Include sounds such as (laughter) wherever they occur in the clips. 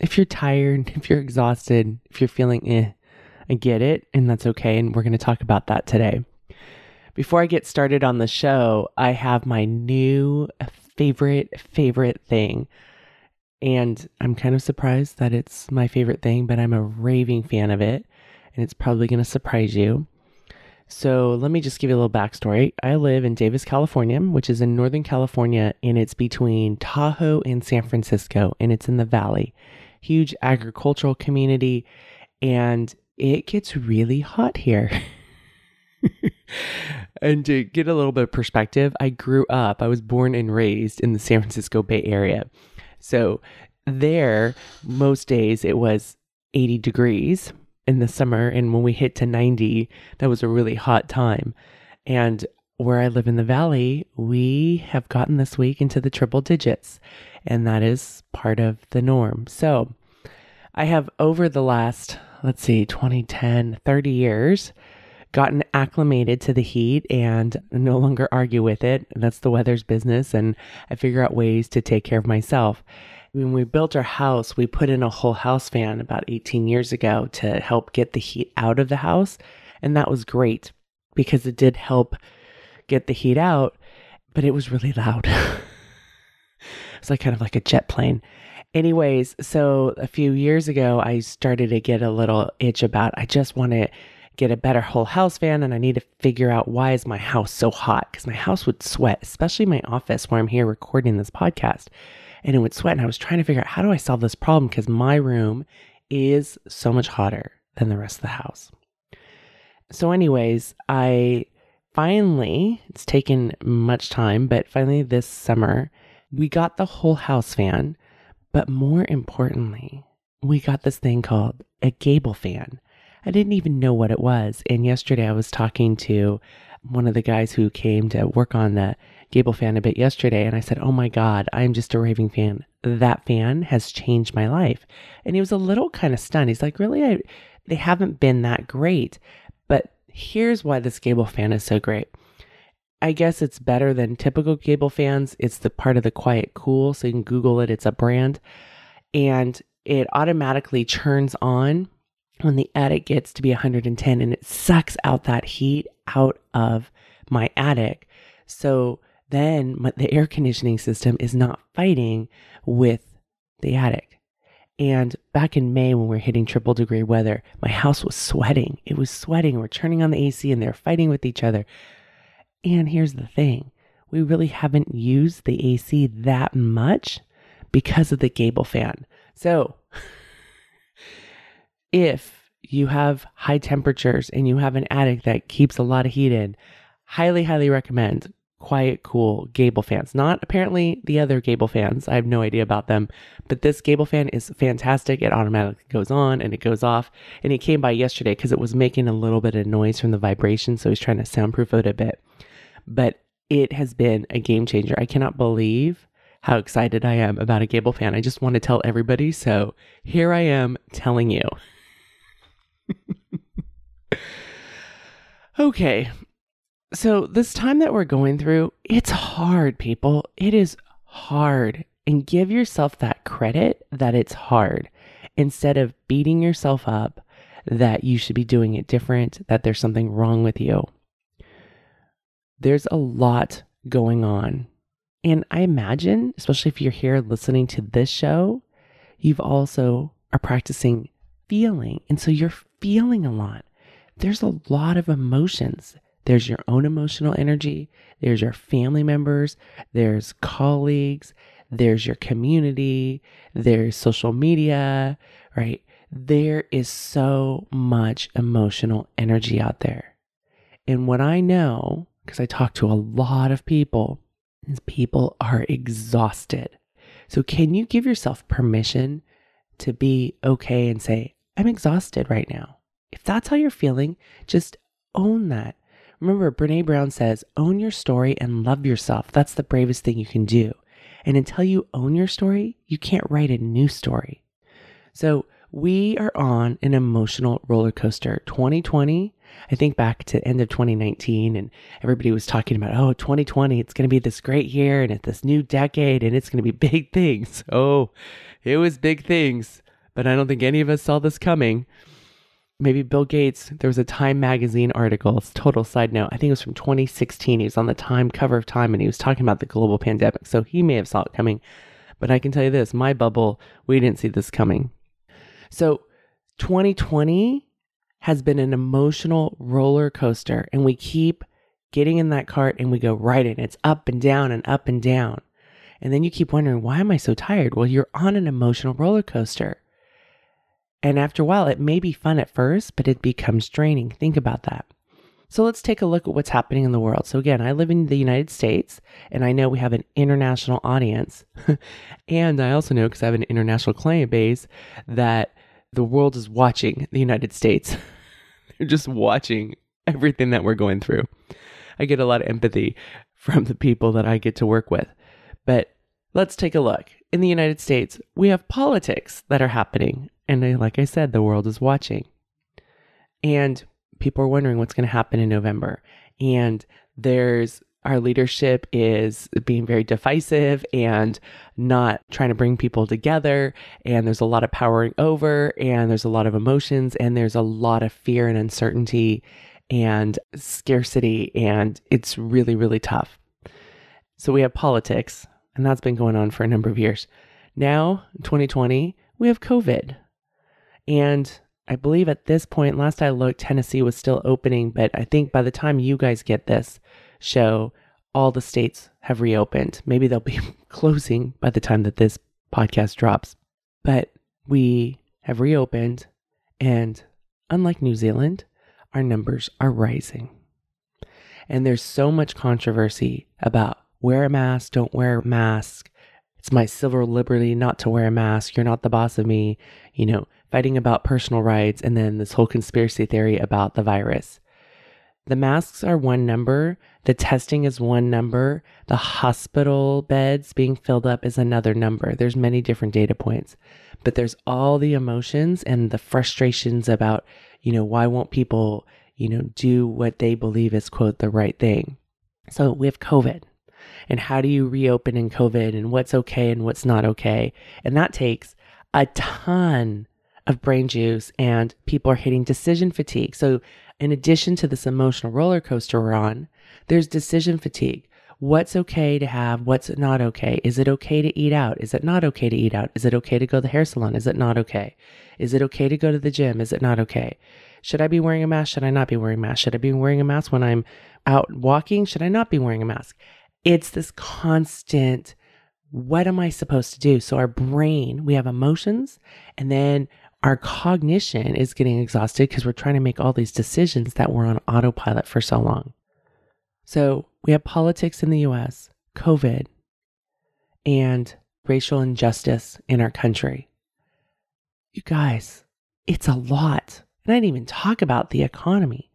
If you're tired, if you're exhausted, if you're feeling eh, I get it, and that's okay. And we're going to talk about that today. Before I get started on the show, I have my new favorite, favorite thing. And I'm kind of surprised that it's my favorite thing, but I'm a raving fan of it. And it's probably going to surprise you. So let me just give you a little backstory. I live in Davis, California, which is in Northern California, and it's between Tahoe and San Francisco, and it's in the valley. Huge agricultural community, and it gets really hot here. (laughs) and to get a little bit of perspective, I grew up, I was born and raised in the San Francisco Bay Area. So there, most days it was 80 degrees in the summer. And when we hit to 90, that was a really hot time. And where I live in the valley, we have gotten this week into the triple digits, and that is part of the norm. So I have over the last, let's see, 2010, 30 years, gotten acclimated to the heat and no longer argue with it. That's the weather's business, and I figure out ways to take care of myself. When we built our house, we put in a whole house fan about 18 years ago to help get the heat out of the house. And that was great because it did help get the heat out, but it was really loud. (laughs) it's like kind of like a jet plane. Anyways, so a few years ago, I started to get a little itch about I just want to get a better whole house fan and I need to figure out why is my house so hot because my house would sweat, especially my office where I'm here recording this podcast and it would sweat. And I was trying to figure out how do I solve this problem because my room is so much hotter than the rest of the house. So, anyways, I finally, it's taken much time, but finally this summer, we got the whole house fan. But more importantly, we got this thing called a gable fan. I didn't even know what it was. And yesterday I was talking to one of the guys who came to work on the Gable fan a bit yesterday, and I said, Oh my God, I'm just a raving fan. That fan has changed my life. And he was a little kind of stunned. He's like, Really? I, they haven't been that great. But here's why this Gable fan is so great. I guess it's better than typical gable fans. It's the part of the Quiet Cool, so you can Google it. It's a brand. And it automatically turns on when the attic gets to be 110 and it sucks out that heat out of my attic. So then my, the air conditioning system is not fighting with the attic. And back in May, when we were hitting triple degree weather, my house was sweating. It was sweating. We're turning on the AC and they're fighting with each other. And here's the thing we really haven't used the AC that much because of the gable fan. So, (laughs) if you have high temperatures and you have an attic that keeps a lot of heat in, highly, highly recommend quiet, cool Gable fans. Not apparently the other Gable fans. I have no idea about them, but this Gable fan is fantastic. It automatically goes on and it goes off. And he came by yesterday because it was making a little bit of noise from the vibration. So he's trying to soundproof it a bit. But it has been a game changer. I cannot believe how excited I am about a Gable fan. I just want to tell everybody. So here I am telling you. (laughs) okay, so, this time that we're going through, it's hard, people. It is hard. And give yourself that credit that it's hard instead of beating yourself up that you should be doing it different, that there's something wrong with you. There's a lot going on. And I imagine, especially if you're here listening to this show, you've also are practicing feeling. And so you're feeling a lot. There's a lot of emotions there's your own emotional energy, there's your family members, there's colleagues, there's your community, there's social media, right? There is so much emotional energy out there. And what I know, because I talk to a lot of people, is people are exhausted. So, can you give yourself permission to be okay and say, I'm exhausted right now. If that's how you're feeling, just own that. Remember, Brene Brown says, own your story and love yourself. That's the bravest thing you can do. And until you own your story, you can't write a new story. So we are on an emotional roller coaster. 2020, I think back to end of 2019 and everybody was talking about, oh, 2020, it's going to be this great year and it's this new decade and it's going to be (laughs) big things. Oh, it was big things, but I don't think any of us saw this coming maybe Bill Gates, there was a Time magazine article, it's total side note. I think it was from 2016. He was on the Time cover of Time and he was talking about the global pandemic. So he may have saw it coming. But I can tell you this, my bubble, we didn't see this coming. So 2020 has been an emotional roller coaster and we keep getting in that cart and we go right in. It's up and down and up and down. And then you keep wondering, why am I so tired? Well, you're on an emotional roller coaster. And after a while, it may be fun at first, but it becomes draining. Think about that. So let's take a look at what's happening in the world. So, again, I live in the United States and I know we have an international audience. (laughs) and I also know, because I have an international client base, that the world is watching the United States. (laughs) They're just watching everything that we're going through. I get a lot of empathy from the people that I get to work with. But let's take a look. In the United States, we have politics that are happening and uh, like I said, the world is watching. And people are wondering what's going to happen in November. And there's our leadership is being very divisive and not trying to bring people together. And there's a lot of powering over, and there's a lot of emotions, and there's a lot of fear and uncertainty and scarcity. And it's really, really tough. So we have politics, and that's been going on for a number of years. Now, 2020, we have COVID. And I believe at this point, last I looked, Tennessee was still opening, but I think by the time you guys get this show, all the states have reopened. Maybe they'll be (laughs) closing by the time that this podcast drops. But we have reopened, and unlike New Zealand, our numbers are rising. And there's so much controversy about wear a mask, don't wear a mask. It's my civil liberty not to wear a mask. You're not the boss of me. You know, fighting about personal rights, and then this whole conspiracy theory about the virus. The masks are one number, the testing is one number, the hospital beds being filled up is another number. There's many different data points, but there's all the emotions and the frustrations about, you know, why won't people, you know, do what they believe is quote the right thing. So we have COVID. And how do you reopen in COVID and what's okay and what's not okay? And that takes a ton of brain juice and people are hitting decision fatigue. So, in addition to this emotional roller coaster we're on, there's decision fatigue. What's okay to have? What's not okay? Is it okay to eat out? Is it not okay to eat out? Is it okay to go to the hair salon? Is it not okay? Is it okay to go to the gym? Is it not okay? Should I be wearing a mask? Should I not be wearing a mask? Should I be wearing a mask when I'm out walking? Should I not be wearing a mask? It's this constant what am I supposed to do? So, our brain, we have emotions, and then our cognition is getting exhausted because we're trying to make all these decisions that were on autopilot for so long. So we have politics in the US, COVID, and racial injustice in our country. You guys, it's a lot. And I didn't even talk about the economy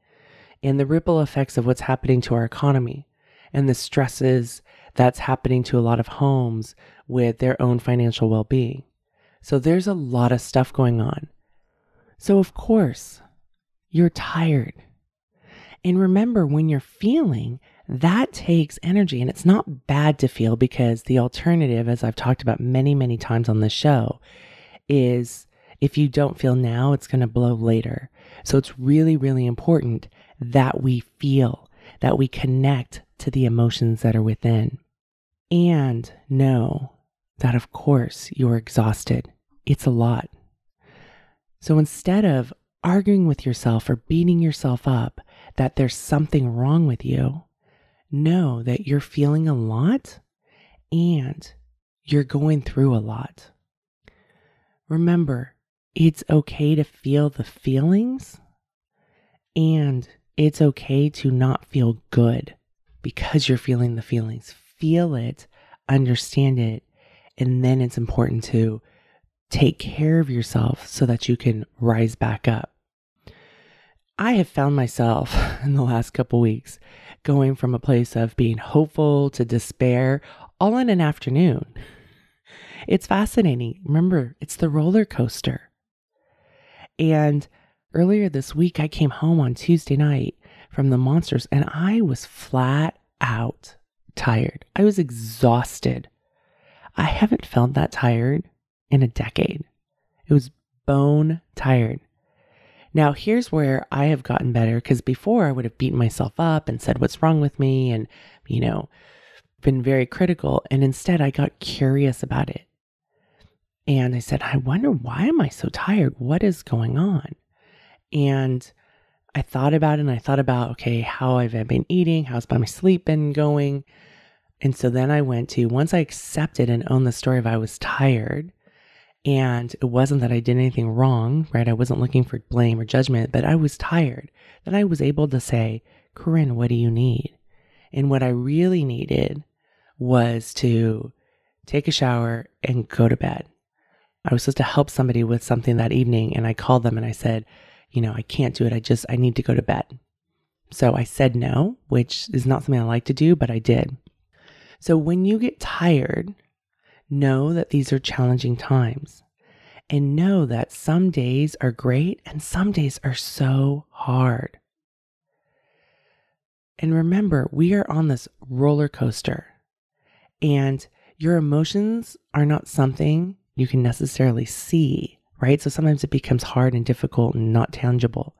and the ripple effects of what's happening to our economy and the stresses that's happening to a lot of homes with their own financial well being. So there's a lot of stuff going on. So, of course, you're tired. And remember, when you're feeling, that takes energy. And it's not bad to feel because the alternative, as I've talked about many, many times on the show, is if you don't feel now, it's going to blow later. So it's really, really important that we feel, that we connect to the emotions that are within. And know that, of course, you're exhausted. It's a lot. So instead of arguing with yourself or beating yourself up that there's something wrong with you, know that you're feeling a lot and you're going through a lot. Remember, it's okay to feel the feelings and it's okay to not feel good because you're feeling the feelings. Feel it, understand it, and then it's important to take care of yourself so that you can rise back up. I have found myself (laughs) in the last couple weeks going from a place of being hopeful to despair all in an afternoon. It's fascinating. Remember, it's the roller coaster. And earlier this week, I came home on Tuesday night from the monsters and I was flat out tired. I was exhausted. I haven't felt that tired in a decade. It was bone tired. Now, here's where I have gotten better because before I would have beaten myself up and said, What's wrong with me? and, you know, been very critical. And instead, I got curious about it. And I said, I wonder why am I so tired? What is going on? And I thought about it and I thought about, okay, how have I've been eating, how's my sleep been going. And so then I went to, once I accepted and owned the story of I was tired, and it wasn't that I did anything wrong, right? I wasn't looking for blame or judgment, but I was tired. Then I was able to say, Koren, what do you need? And what I really needed was to take a shower and go to bed. I was supposed to help somebody with something that evening, and I called them and I said, you know, I can't do it. I just, I need to go to bed. So I said no, which is not something I like to do, but I did. So when you get tired, Know that these are challenging times and know that some days are great and some days are so hard. And remember, we are on this roller coaster, and your emotions are not something you can necessarily see, right? So sometimes it becomes hard and difficult and not tangible.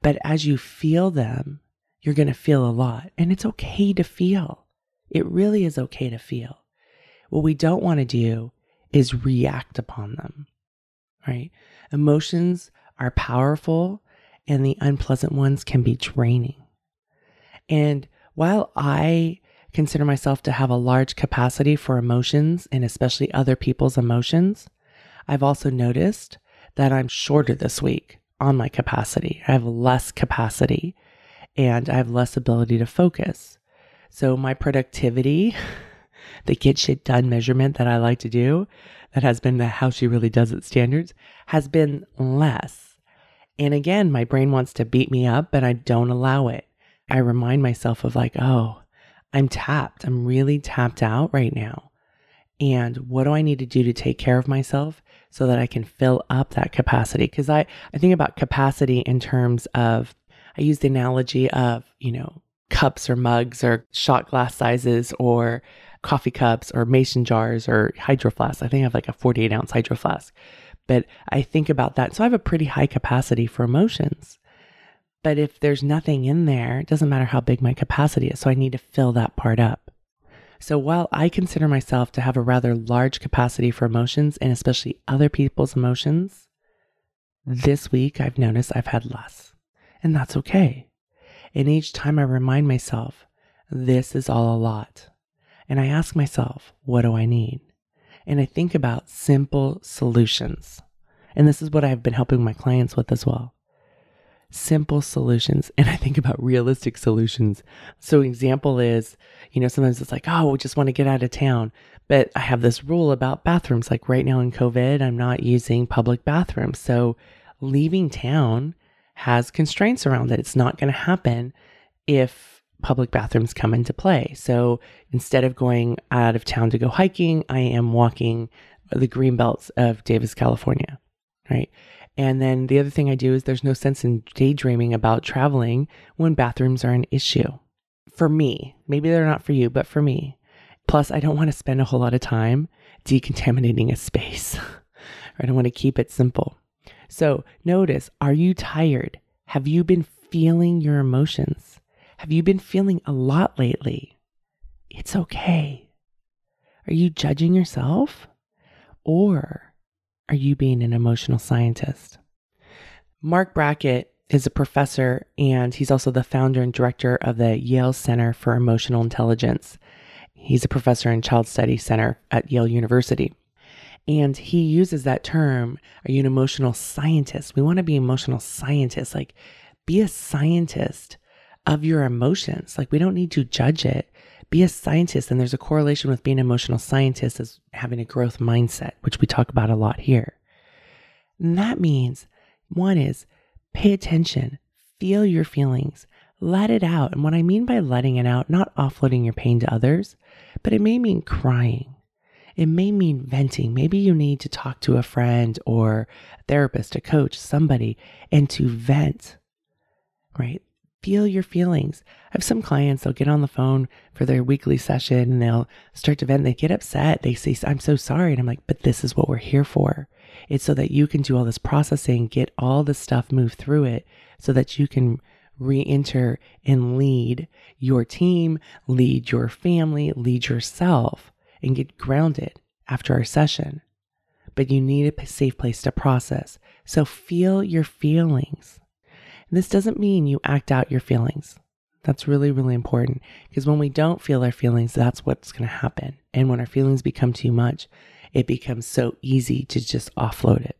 But as you feel them, you're going to feel a lot, and it's okay to feel. It really is okay to feel. What we don't want to do is react upon them, right? Emotions are powerful and the unpleasant ones can be draining. And while I consider myself to have a large capacity for emotions and especially other people's emotions, I've also noticed that I'm shorter this week on my capacity. I have less capacity and I have less ability to focus. So my productivity (laughs) the get shit done measurement that I like to do, that has been the how she really does it standards, has been less. And again, my brain wants to beat me up, but I don't allow it. I remind myself of like, oh, I'm tapped. I'm really tapped out right now. And what do I need to do to take care of myself so that I can fill up that capacity? Because I, I think about capacity in terms of, I use the analogy of, you know, cups or mugs or shot glass sizes or coffee cups or mason jars or hydro flasks. I think I have like a 48 ounce hydro flask. But I think about that. So I have a pretty high capacity for emotions. But if there's nothing in there, it doesn't matter how big my capacity is. So I need to fill that part up. So while I consider myself to have a rather large capacity for emotions and especially other people's emotions, this week I've noticed I've had less. And that's okay. And each time I remind myself, this is all a lot. And I ask myself, what do I need? And I think about simple solutions. And this is what I've been helping my clients with as well. Simple solutions. (laughs) And I think about realistic solutions. So, example is, you know, sometimes it's like, oh, we just want to get out of town. But I have this rule about bathrooms. Like right now in COVID, I'm not using public bathrooms. So, leaving town has constraints around it. It's not going to happen if public bathrooms come into play. So instead of going out of town to go hiking, I am walking the green belts of Davis, California, right? And then the other thing I do is there's no sense in daydreaming about traveling when bathrooms are an issue. For me, maybe they're not for you, but for me. Plus, I don't want to spend a whole lot of time decontaminating a space. (laughs) I don't want to keep it simple. So, notice are you tired? Have you been feeling your emotions? Have you been feeling a lot lately? It's okay. Are you judging yourself? Or are you being an emotional scientist? Marc Brackett is a professor and he's also the founder and director of the Yale Center for Emotional Intelligence. He's a professor in Child Studies Center at Yale University. And he uses that term, are you an emotional scientist? We want to be emotional scientists, like be a scientist of your emotions. Like we don't need to judge it, be a scientist. And there's a correlation with being an emotional scientist as having a growth mindset, which we talk about a lot here. And that means one is pay attention, feel your feelings, let it out. And what I mean by letting it out, not offloading your pain to others, but it may mean crying. It may mean venting. Maybe you need to talk to a friend or a therapist, a coach, somebody, and to vent, right? Feel your feelings. I have some clients, they'll get on the phone for their weekly session and they'll start to vent. They get upset. They say, I'm so sorry. And I'm like, but this is what we're here for. It's so that you can do all this processing, get all the stuff move through it so that you can re enter and lead your team, lead your family, lead yourself, and get grounded after our session. But you need a safe place to process. So feel your feelings. This doesn't mean you act out your feelings. That's really, really important because when we don't feel our feelings, that's what's going to happen. And when our feelings become too much, it becomes so easy to just offload it.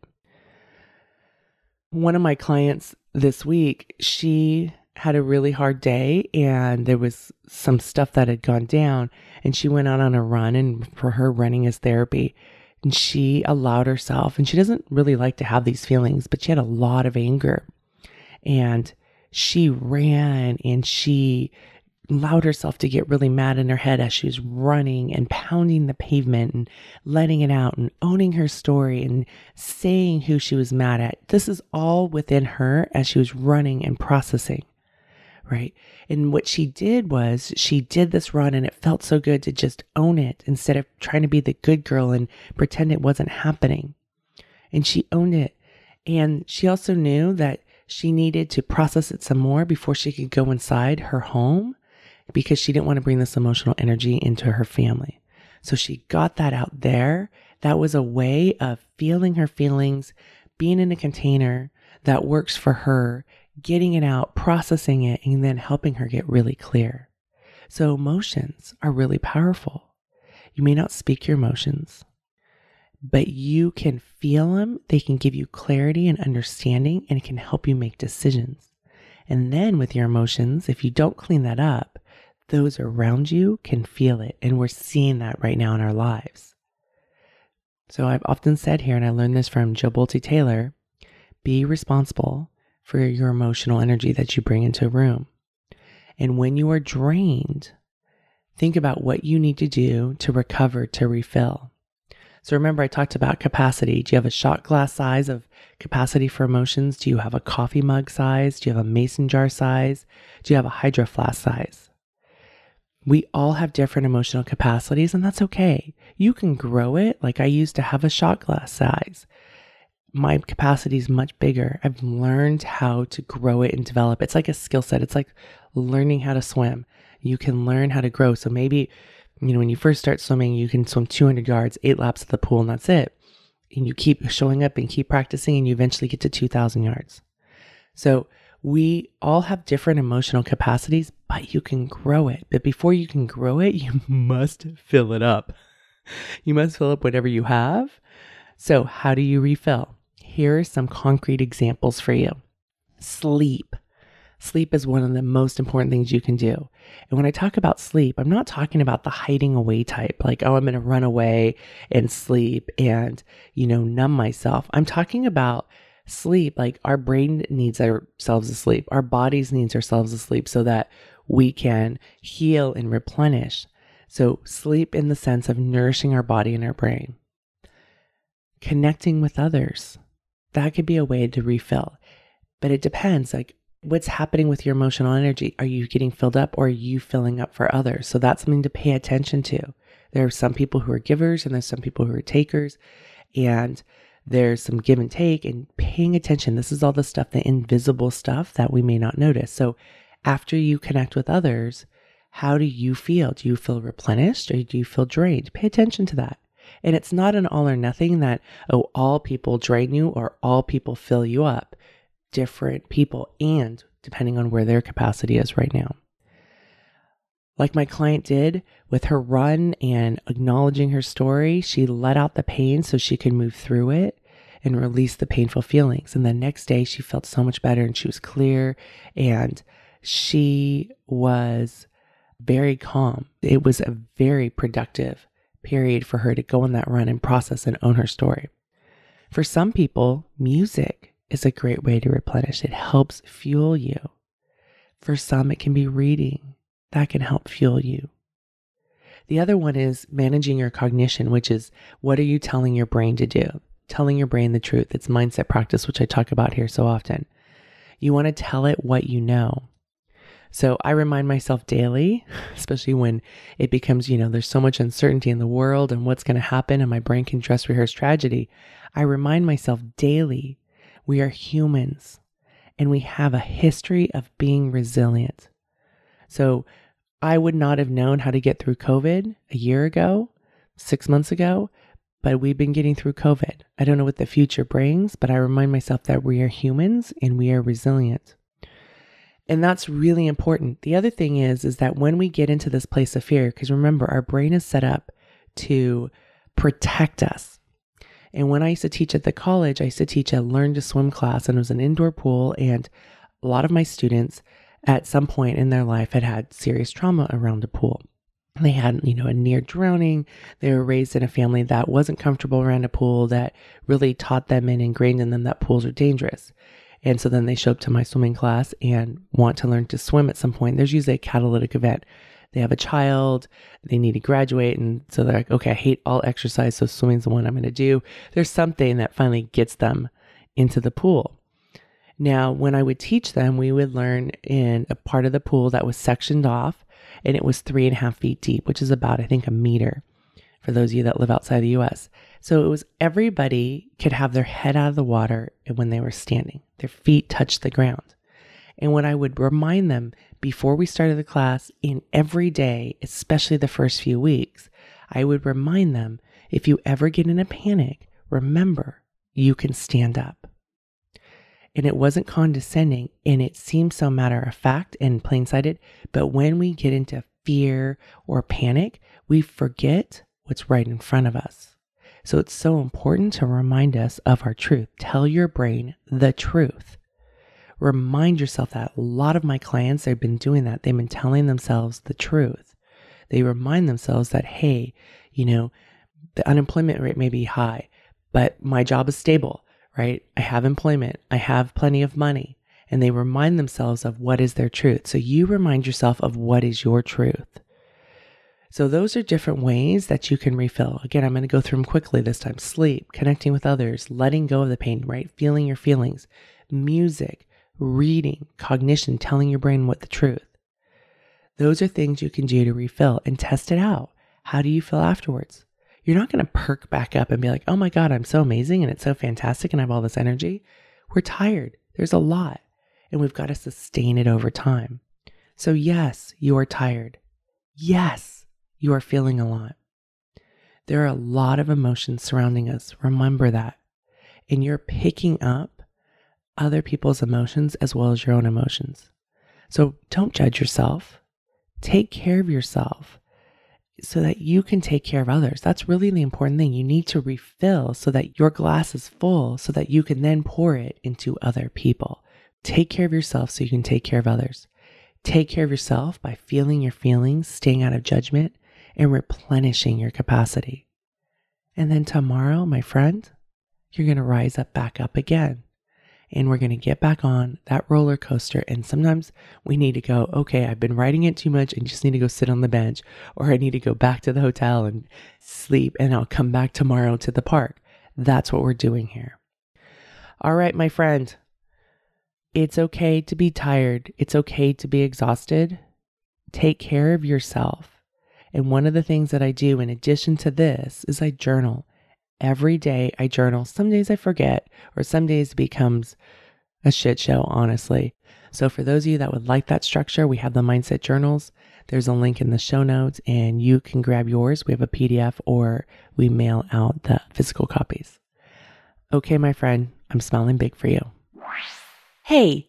One of my clients this week, she had a really hard day and there was some stuff that had gone down and she went out on a run and for her running is therapy and she allowed herself and she doesn't really like to have these feelings but she had a lot of anger and she ran and she allowed herself to get really mad in her head as she was running and pounding the pavement and letting it out and owning her story and saying who she was mad at. This is all within her as she was running and processing, right? And what she did was she did this run and it felt so good to just own it instead of trying to be the good girl and pretend it wasn't happening. And she owned it. And she also knew that she needed to process it some more before she could go inside her home because she didn't want to bring this emotional energy into her family. So she got that out there. That was a way of feeling her feelings, being in a container that works for her, getting it out, processing it, and then helping her get really clear. So emotions are really powerful. You may not speak your emotions, but you can feel them. They can give you clarity and understanding, and it can help you make decisions. And then with your emotions, if you don't clean that up, those around you can feel it. And we're seeing that right now in our lives. So I've often said here, and I learned this from Jill Bolte Taylor be responsible for your emotional energy that you bring into a room. And when you are drained, think about what you need to do to recover, to refill. So remember, I talked about capacity. Do you have a shot glass size of capacity for emotions? Do you have a coffee mug size? Do you have a mason jar size? Do you have a hydro flask size? We all have different emotional capacities, and that's okay. You can grow it. Like I used to have a shot glass size. My capacity is much bigger. I've learned how to grow it and develop. It's like a skill set. It's like learning how to swim. You can learn how to grow. So maybe, you know, when you first start swimming, you can swim 200 yards, eight laps of the pool, and that's it. And you keep showing up and keep practicing, and you eventually get to 2,000 yards. So we all have different emotional capacities, but you can grow it. But before you can grow it, (laughs) you must fill it up. You must fill up whatever you have. So, how do you refill? Here are some concrete examples for you. Sleep. Sleep is one of the most important things you can do. And when I talk about sleep, I'm not talking about the hiding away type, like, oh, I'm going to run away and sleep and, you know, numb myself. I'm talking about sleep, like our brain needs ourselves asleep, our bodies needs ourselves asleep so that we can heal and replenish. So sleep in the sense of nourishing our body and our brain. Connecting with others. That could be a way to refill. But it depends like what's happening with your emotional energy. Are you getting filled up or are you filling up for others? So that's something to pay attention to. There are some people who are givers and there's some people who are takers. And there's some give and take and paying attention. This is all the stuff, the invisible stuff that we may not notice. So after you connect with others, how do you feel? Do you feel replenished or do you feel drained? Pay attention to that. And it's not an all or nothing that, oh, all people drain you or all people fill you up. Different people, and depending on where their capacity is right now like my client did with her run and acknowledging her story, she let out the pain so she could move through it and release the painful feelings. And the next day, she felt so much better and she was clear and she was very calm. It was a very productive period for her to go on that run and process and own her story. For some people, music is a great way to replenish. It helps fuel you. For some, it can be reading that can help fuel you. The other one is managing your cognition, which is what are you telling your brain to do? Telling your brain the truth. It's mindset practice, which I talk about here so often. You want to tell it what you know. So I remind myself daily, (laughs) especially when it becomes, you know, there's so much uncertainty in the world and what's going to happen, and my brain can dress rehearse tragedy. I remind myself daily we are humans and we have a history of being resilient. So I would not have known how to get through COVID a year ago, six months ago, but we've been getting through COVID. I don't know what the future brings, but I remind myself that we are humans and we are resilient. And that's really important. The other thing is is that when we get into this place of fear, because remember our brain is set up to protect us. And when I used to teach at the college, I used to teach a learn to swim class and it was an indoor pool and a lot of my students at some point in their life had had serious trauma around a pool. They had, you know, a near drowning. They were raised in a family that wasn't comfortable around a pool that really taught them and ingrained in them that pools are dangerous. And so then they show up to my swimming class and want to learn to swim at some point. There's usually a catalytic event. They have a child, they need to graduate. And so they're like, okay, I hate all exercise. So swimming's the one I'm going to do. There's something that finally gets them into the pool. Now, when I would teach them, we would learn in a part of the pool that was sectioned off and it was three and a half feet deep, which is about, I think, a meter for those of you that live outside the US. So it was everybody could have their head out of the water when they were standing, their feet touched the ground. And what I would remind them before we started the class in every day, especially the first few weeks, I would remind them if you ever get in a panic, remember you can stand up. And it wasn't condescending and it seemed so matter of fact and plain sighted. But when we get into fear or panic, we forget what's right in front of us. So it's so important to remind us of our truth. Tell your brain the truth. Remind yourself that a lot of my clients, they've been doing that. They've been telling themselves the truth. They remind themselves that, hey, you know, the unemployment rate may be high, but my job is stable, right? I have employment. I have plenty of money. And they remind themselves of what is their truth. So you remind yourself of what is your truth. So, those are different ways that you can refill. Again, I'm going to go through them quickly this time sleep, connecting with others, letting go of the pain, right? Feeling your feelings, music, reading, cognition, telling your brain what the truth. Those are things you can do to refill and test it out. How do you feel afterwards? You're not going to perk back up and be like, oh my God, I'm so amazing and it's so fantastic and I have all this energy. We're tired. There's a lot and we've got to sustain it over time. So, yes, you are tired. Yes, you are feeling a lot. There are a lot of emotions surrounding us. Remember that. And you're picking up other people's emotions as well as your own emotions. So don't judge yourself. Take care of yourself so that you can take care of others. That's really the important thing. You need to refill so that your glass is full so that you can then pour it into other people. Take care of yourself so you can take care of others. Take care of yourself by feeling your feelings, staying out of judgment, and replenishing your capacity. And then tomorrow, my friend, you're going to rise up back up again. And we're going to get back on that roller coaster. And sometimes we need to go, okay, I've been riding it too much and just need to go sit on the bench, or I need to go back to the hotel and sleep, and I'll come back tomorrow to the park. That's what we're doing here. All right, my friend, it's okay to be tired. It's okay to be exhausted. Take care of yourself. And one of the things that I do in addition to this is I journal. Every day I journal. Some days I forget, or some days it becomes a shit show, honestly. So, for those of you that would like that structure, we have the mindset journals. There's a link in the show notes, and you can grab yours. We have a PDF or we mail out the physical copies. Okay, my friend, I'm smiling big for you. Hey,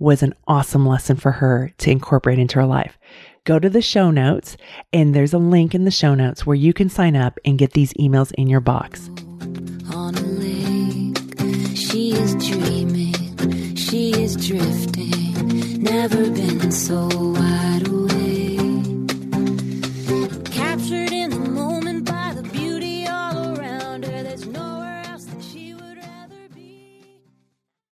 was an awesome lesson for her to incorporate into her life. Go to the show notes, and there's a link in the show notes where you can sign up and get these emails in your box. On a lake, she is dreaming, she is drifting, never been so wide awake. Captured in